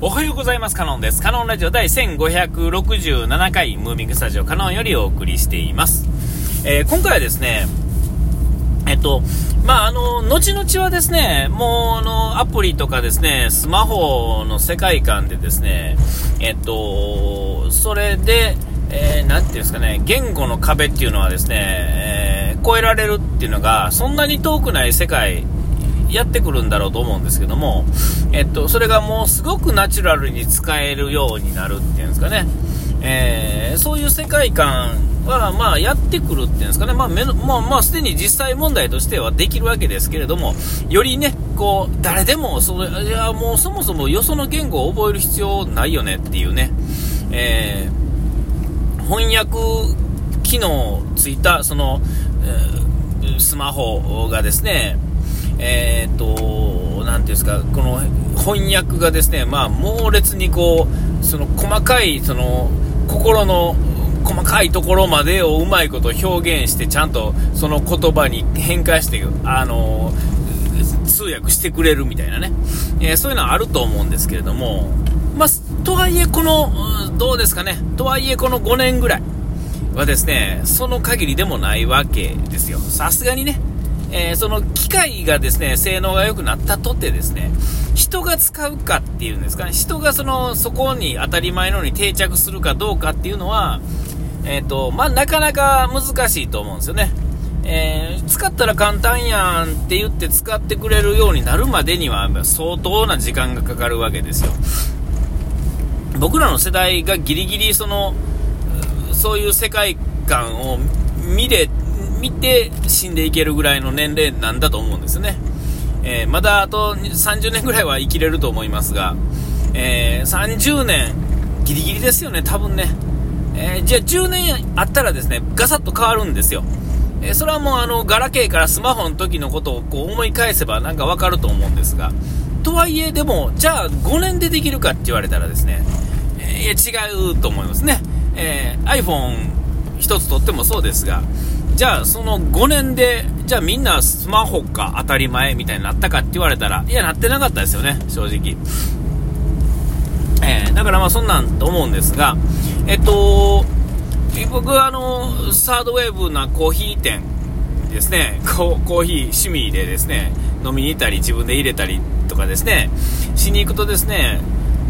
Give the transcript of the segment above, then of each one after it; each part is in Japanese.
おはようございます。カノンです。カノンラジオ第1567回、ムービングスタジオカノンよりお送りしています。えー、今回はですね、えっと、まあ、あの、後々はですね、もう、あの、アプリとかですね、スマホの世界観でですね、えっと、それで、えー、なんていうんですかね、言語の壁っていうのはですね、えー、超えられるっていうのが、そんなに遠くない世界やってくるんだろうと思うんですけども、えっと、それがもうすごくナチュラルに使えるようになるっていうんですかね、えー、そういう世界観は、まあ、やってくるっていうんですかね、まあ、めのまあ、まあ、すでに実際問題としてはできるわけですけれども、よりね、こう、誰でも、それ、いや、もうそもそもよその言語を覚える必要ないよねっていうね、えー、翻訳機能ついた、その、えー、スマホがですね、えー、っと、なんていうんですか、この翻訳がですね、まあ、猛烈にこう、その細かい、その、心の細かいところまでをうまいこと表現して、ちゃんとその言葉に変換して、あの通訳してくれるみたいなね、えー、そういうのはあると思うんですけれども、まあ、とはいえこの、どうですかね、とはいえこの5年ぐらいはですね、その限りでもないわけですよ。さすがにね、えー、その機械がですね、性能が良くなったとてですね、人が使うかっていうんですかね、人がその、そこに当たり前のように定着するかどうかっていうのは、えっ、ー、と、まあ、なかなか難しいと思うんですよね。えー、使ったら簡単やんって言って使ってくれるようになるまでには相当な時間がかかるわけですよ。僕らの世代がギリギリその、そういう世界観を見れ見て死んでいけるぐらいの年齢なんだと思うんですね。えー、まだあと30年ぐらいは生きれると思いますが、えー、30年、ギリギリですよね、多分ね。えー、じゃあ10年あったらですね、ガサッと変わるんですよ。え、それはもうあの、ガラケーからスマホの時のことをこう思い返せばなんかわかると思うんですが、とはいえでも、じゃあ5年でできるかって言われたらですね、えー、違うと思いますね。え iPhone 一つとってもそうですが、じゃあその5年で、じゃあみんなスマホか当たり前みたいになったかって言われたら、いや、なってなかったですよね、正直。えー、だからまあそんなんと思うんですが、えっと、僕はあの、サードウェーブなコーヒー店ですね、コーヒー趣味でですね、飲みに行ったり自分で入れたりとかですね、しに行くとですね、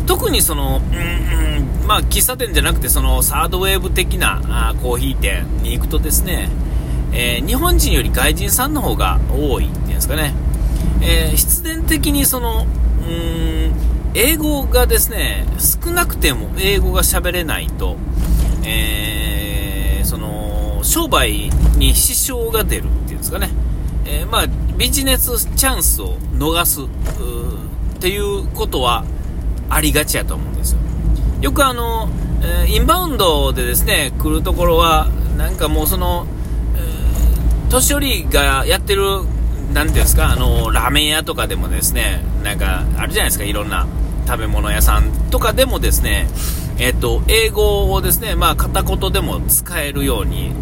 特にその、うん、うん、まあ、喫茶店じゃなくて、その、サードウェーブ的なあコーヒー店に行くとですね、えー、日本人より外人さんの方が多いっていうんですかね、えー、必然的にその、うーん、英語がですね、少なくても英語が喋れないと、えー、その、商売に支障が出るっていうんですかね、えまあ、ビジネスチャンスを逃すっていうことはありがちやと思うんですよ。よくあの、えインバウンドでですね、来るところは、なんかもうその、年寄りがやってる、なんていうんですか、あの、ラーメン屋とかでもですね、なんか、あるじゃないですか、いろんな食べ物屋さんとかでもですね、えっと、英語をですね、まあ、片言でも使えるように、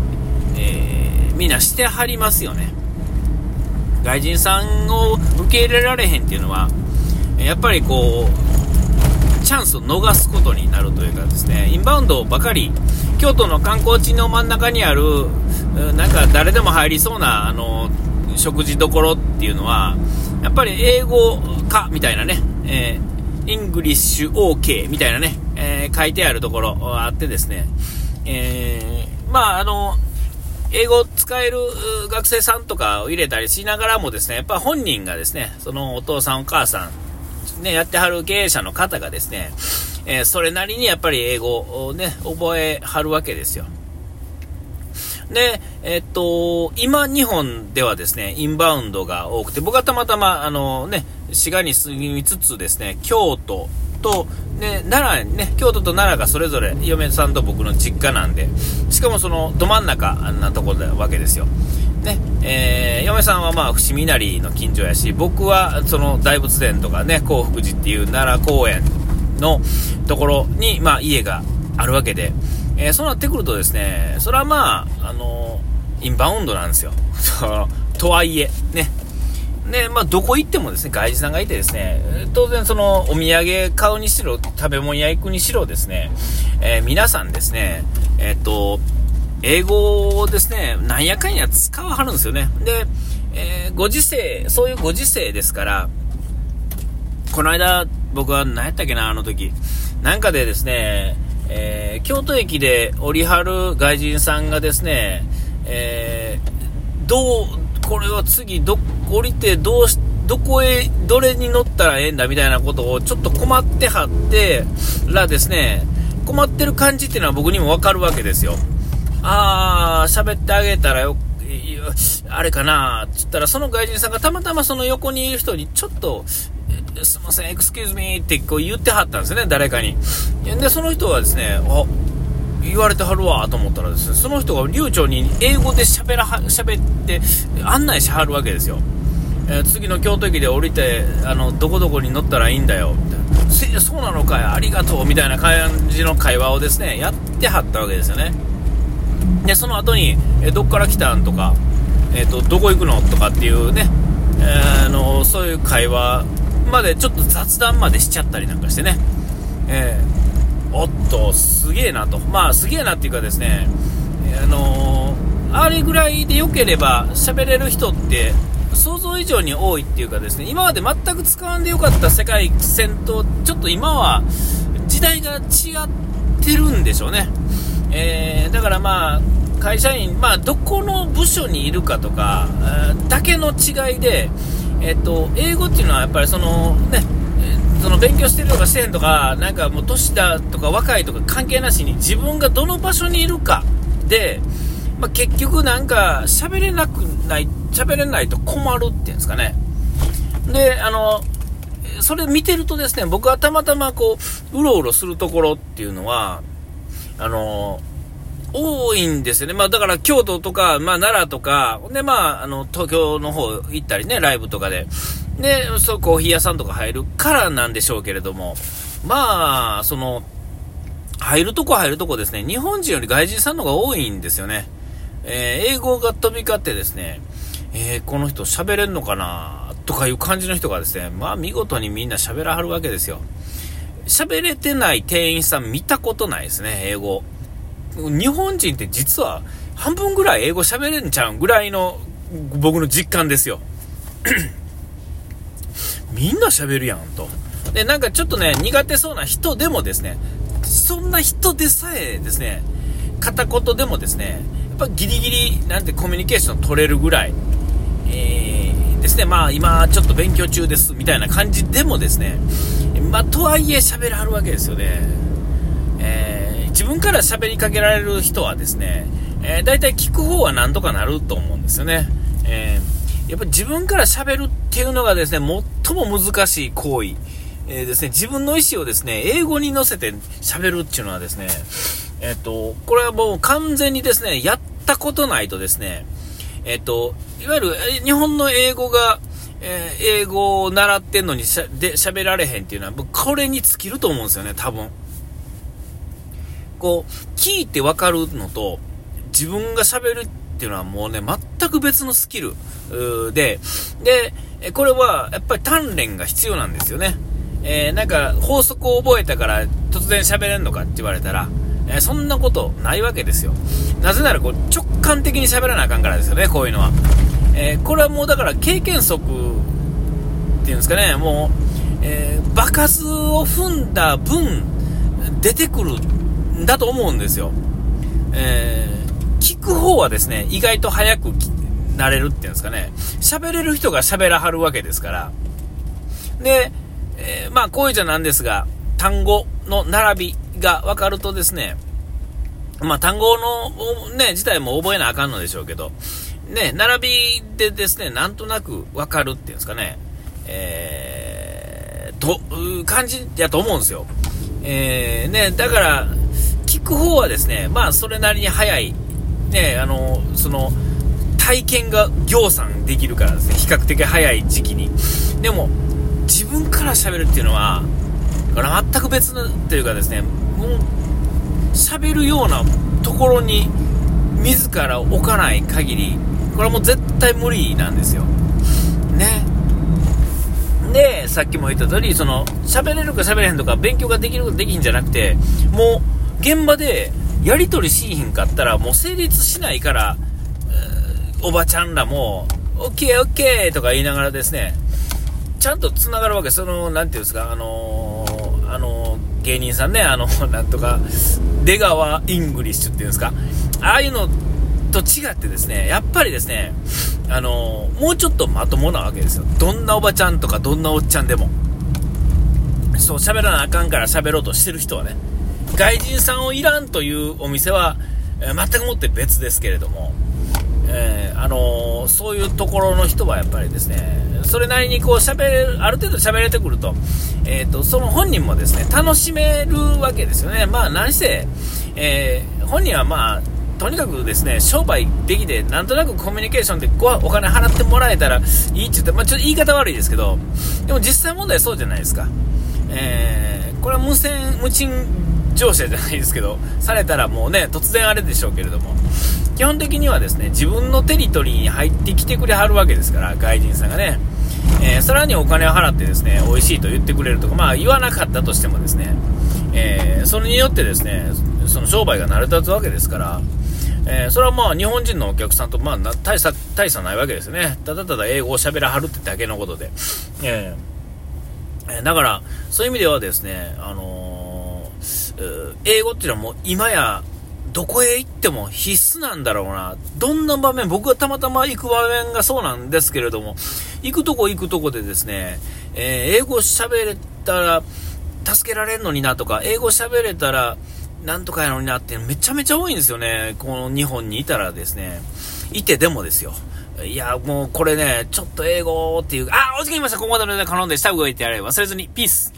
えー、みんなしてはりますよね。外人さんを受け入れられへんっていうのは、やっぱりこう、チャンスを逃すことになるというかですね、インバウンドばかり、京都の観光地の真ん中にある、なんか誰でも入りそうな、あの、食事どころっていうのは、やっぱり英語か、みたいなね、えー、 English OK みたいなね、えー、書いてあるところあってですね、えー、まあ、あの、英語使える学生さんとかを入れたりしながらもですね、やっぱ本人がですね、そのお父さんお母さん、ね、やってはる経営者の方がですね、えー、それなりにやっぱり英語をね、覚えはるわけですよ。で、えっと、今、日本ではですね、インバウンドが多くて、僕はたまたま、あのね、滋賀に住みつつですね、京都と、ね、奈良ね、京都と奈良がそれぞれ嫁さんと僕の実家なんで、しかもそのど真ん中なところなわけですよ。ね、えー、嫁さんはまあ伏見稲荷の近所やし、僕はその大仏殿とかね、興福寺っていう奈良公園のところに、まあ家があるわけで、えー、そうなってくるとですね、それはまあ、あのインバウンドなんですよ。とはいえ、ね。で、まあ、どこ行ってもですね、外人さんがいてですね、当然その、お土産買うにしろ、食べ物屋行くにしろですね、えー、皆さんですね、えっ、と、英語をですね、なんやかんや使わはるんですよね。で、えー、ご時世、そういうご時世ですから、この間、僕は何やったっけな、あの時。なんかでですね、えー、京都駅で降りはる外人さんがですね、えー、どう、これは次、ど、降りてどうし、どこへ、どれに乗ったらええんだみたいなことをちょっと困ってはってらですね、困ってる感じっていうのは僕にもわかるわけですよ。あー、喋ってあげたらよ、あれかなって言ったら、その外人さんがたまたまその横にいる人にちょっと、すいません、エクスキューズミーってこう言ってはったんですね、誰かに。で、その人はですね、あ、言われてはるわと思ったらですね、その人が流暢に英語で喋らは、喋って案内しはるわけですよ。えー、次の京都駅で降りて、あの、どこどこに乗ったらいいんだよ、みたいな。そうなのかい、ありがとう、みたいな感じの会話をですね、やってはったわけですよね。で、その後に、え、どっから来たんとか、えっ、ー、と、どこ行くのとかっていうね、えー、の、そういう会話までちょっと雑談までしちゃったりなんかしてね、えー、おっと、すげえなと。まあ、すげえなっていうかですね、あの、あれぐらいで良ければ喋れる人って想像以上に多いっていうかですね、今まで全く使わんでよかった世界線と、ちょっと今は時代が違ってるんでしょうね。えー、だからまあ、会社員、まあ、どこの部署にいるかとか、だけの違いで、えっと、英語っていうのはやっぱりそのね、その勉強してるとかしてへんとか、なんかもう年だとか若いとか関係なしに自分がどの場所にいるかで、まあ、結局なんか喋れなくない、喋れないと困るっていうんですかね。で、あの、それ見てるとですね、僕はたまたまこう、うろうろするところっていうのは、あの、多いんですよね。まあだから京都とか、まあ奈良とか、でまああの東京の方行ったりね、ライブとかで。で、そうコーヒー屋さんとか入るからなんでしょうけれども、まあ、その、入るとこ入るとこですね、日本人より外人さんの方が多いんですよね。えー、英語が飛び交ってですね、えー、この人喋れんのかなとかいう感じの人がですね、まあ見事にみんな喋らはるわけですよ。喋れてない店員さん見たことないですね、英語。日本人って実は半分ぐらい英語喋れんちゃうぐらいの僕の実感ですよ。みんな喋るやんと。で、なんかちょっとね、苦手そうな人でもですね、そんな人でさえですね、片言でもですね、やっぱギリギリ、なんてコミュニケーション取れるぐらい、えー、ですね、まあ今ちょっと勉強中です、みたいな感じでもですね、まあとはいえ喋らはるわけですよね。えー、自分から喋りかけられる人はですね、えー、大体聞く方はなんとかなると思うんですよね。えー、やっぱり自分から喋るっていうのがですね、最も難しい行為。えー、ですね、自分の意思をですね、英語に乗せて喋るっていうのはですね、えっ、と、これはもう完全にですね、やったことないとですね、えっ、と、いわゆる日本の英語が、えー、英語を習ってんのにしゃで喋られへんっていうのは、僕これに尽きると思うんですよね、多分。こう、聞いてわかるのと、自分が喋るっていうのはもうね、全く別のスキルで、で、これはやっぱり鍛錬が必要なんですよね。えー、なんか法則を覚えたから突然喋れんのかって言われたら、えー、そんなことないわけですよ。なぜならこう直感的に喋らなあかんからですよね、こういうのは。えー、これはもうだから経験則っていうんですかね、もう、えー、場数を踏んだ分出てくるんだと思うんですよ。えー、聞く方はですね、意外と早くなれるっていうんですかね、喋れる人が喋らはるわけですから。で、えー、まあ、こういうじゃなんですが、単語の並びが分かるとですね、まあ、単語の、ね、自体も覚えなあかんのでしょうけど、ね、並びでですね、なんとなく分かるっていうんですかね、えー、と、感じやと思うんですよ。えー、ね、だから、聞く方はですね、まあ、それなりに早い、ね、あの、その、体験が行産できるからですね、比較的早い時期に。でも、自分から喋るっていうのは、全く別のというかですね、もう、喋るようなところに自ら置かない限り、これはもう絶対無理なんですよ。ね。で、さっきも言った通り、その、喋れるか喋れへんとか、勉強ができるかできひんじゃなくて、もう、現場で、やり取りしひんかったら、もう成立しないから、おばちゃんらも、オッケーオッケーとか言いながらですね、ちゃんと繋がるわけ。その、なんていうんですか、あのー、あのー、芸人さんね、あの、なんとか、出川 English っていうんですか、ああいうのと違ってですね、やっぱりですね、あの、もうちょっとまともなわけですよ。どんなおばちゃんとかどんなおっちゃんでも。そう、喋らなあかんから喋ろうとしてる人はね、外人さんをいらんというお店は、えー、全くもって別ですけれども、えー、あのー、そういうところの人はやっぱりですね、それなりにこう喋る、ある程度喋れてくると、えっ、と、その本人もですね、楽しめるわけですよね。まあ、何せ、え本人はまあ、とにかくですね、商売できて、なんとなくコミュニケーションでごお金払ってもらえたらいいって言って、まあ、ちょっと言い方悪いですけど、でも実際問題そうじゃないですか。えこれは無線、無賃乗車じゃないですけど、されたらもうね、突然あれでしょうけれども、基本的にはですね、自分のテリトリーに入ってきてくれはるわけですから、外人さんがね。えー、さらにお金を払ってですね、美味しいと言ってくれるとか、まあ言わなかったとしてもですね、えー、それによってですね、その商売が成り立つわけですから、えー、それはまあ日本人のお客さんとまあ大差大差ないわけですね。ただただ英語を喋らはるってだけのことで。えー、だから、そういう意味ではですね、あのー、英語っていうのはもう今やどこへ行っても必須なんだろうな。どんな場面、僕がたまたま行く場面がそうなんですけれども、行くとこ行くとこでですね、えー、英語喋れたら助けられんのになとか、英語喋れたらなんとかやのになってめちゃめちゃ多いんですよね。この日本にいたらですね、いてでもですよ。いや、もうこれね、ちょっと英語っていう、あ、お時間いました。ここまでので頼んで、下動いてやれ。忘れずに。ピース。